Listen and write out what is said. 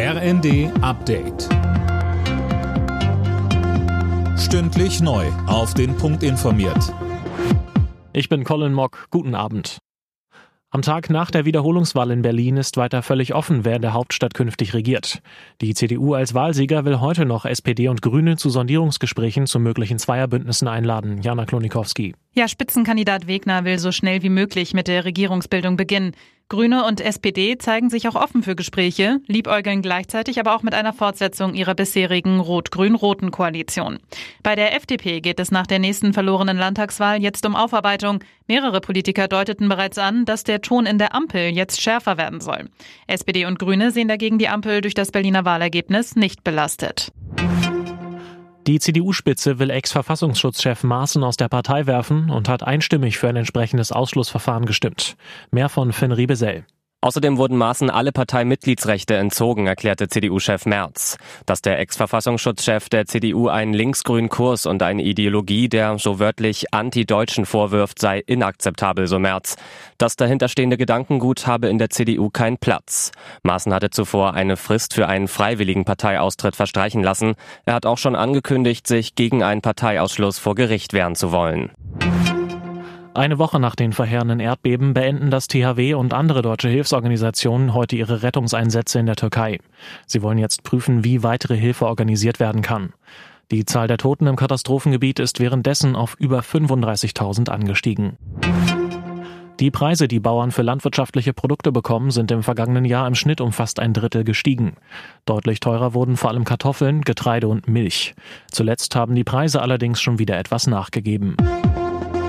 RND Update. Stündlich neu. Auf den Punkt informiert. Ich bin Colin Mock. Guten Abend. Am Tag nach der Wiederholungswahl in Berlin ist weiter völlig offen, wer in der Hauptstadt künftig regiert. Die CDU als Wahlsieger will heute noch SPD und Grüne zu Sondierungsgesprächen zu möglichen Zweierbündnissen einladen. Jana Klonikowski. Ja, Spitzenkandidat Wegner will so schnell wie möglich mit der Regierungsbildung beginnen. Grüne und SPD zeigen sich auch offen für Gespräche, liebäugeln gleichzeitig aber auch mit einer Fortsetzung ihrer bisherigen rot-grün-roten Koalition. Bei der FDP geht es nach der nächsten verlorenen Landtagswahl jetzt um Aufarbeitung. Mehrere Politiker deuteten bereits an, dass der Ton in der Ampel jetzt schärfer werden soll. SPD und Grüne sehen dagegen die Ampel durch das Berliner Wahlergebnis nicht belastet. Die CDU-Spitze will Ex-Verfassungsschutzchef Maaßen aus der Partei werfen und hat einstimmig für ein entsprechendes Ausschlussverfahren gestimmt. Mehr von Finn Riebesell. Außerdem wurden Maaßen alle Parteimitgliedsrechte entzogen, erklärte CDU-Chef Merz. Dass der Ex-Verfassungsschutzchef der CDU einen linksgrünen Kurs und eine Ideologie, der so wörtlich anti-Deutschen vorwirft, sei inakzeptabel, so Merz. Das dahinterstehende Gedankengut habe in der CDU keinen Platz. Maaßen hatte zuvor eine Frist für einen freiwilligen Parteiaustritt verstreichen lassen. Er hat auch schon angekündigt, sich gegen einen Parteiausschluss vor Gericht wehren zu wollen. Eine Woche nach den verheerenden Erdbeben beenden das THW und andere deutsche Hilfsorganisationen heute ihre Rettungseinsätze in der Türkei. Sie wollen jetzt prüfen, wie weitere Hilfe organisiert werden kann. Die Zahl der Toten im Katastrophengebiet ist währenddessen auf über 35.000 angestiegen. Die Preise, die Bauern für landwirtschaftliche Produkte bekommen, sind im vergangenen Jahr im Schnitt um fast ein Drittel gestiegen. Deutlich teurer wurden vor allem Kartoffeln, Getreide und Milch. Zuletzt haben die Preise allerdings schon wieder etwas nachgegeben.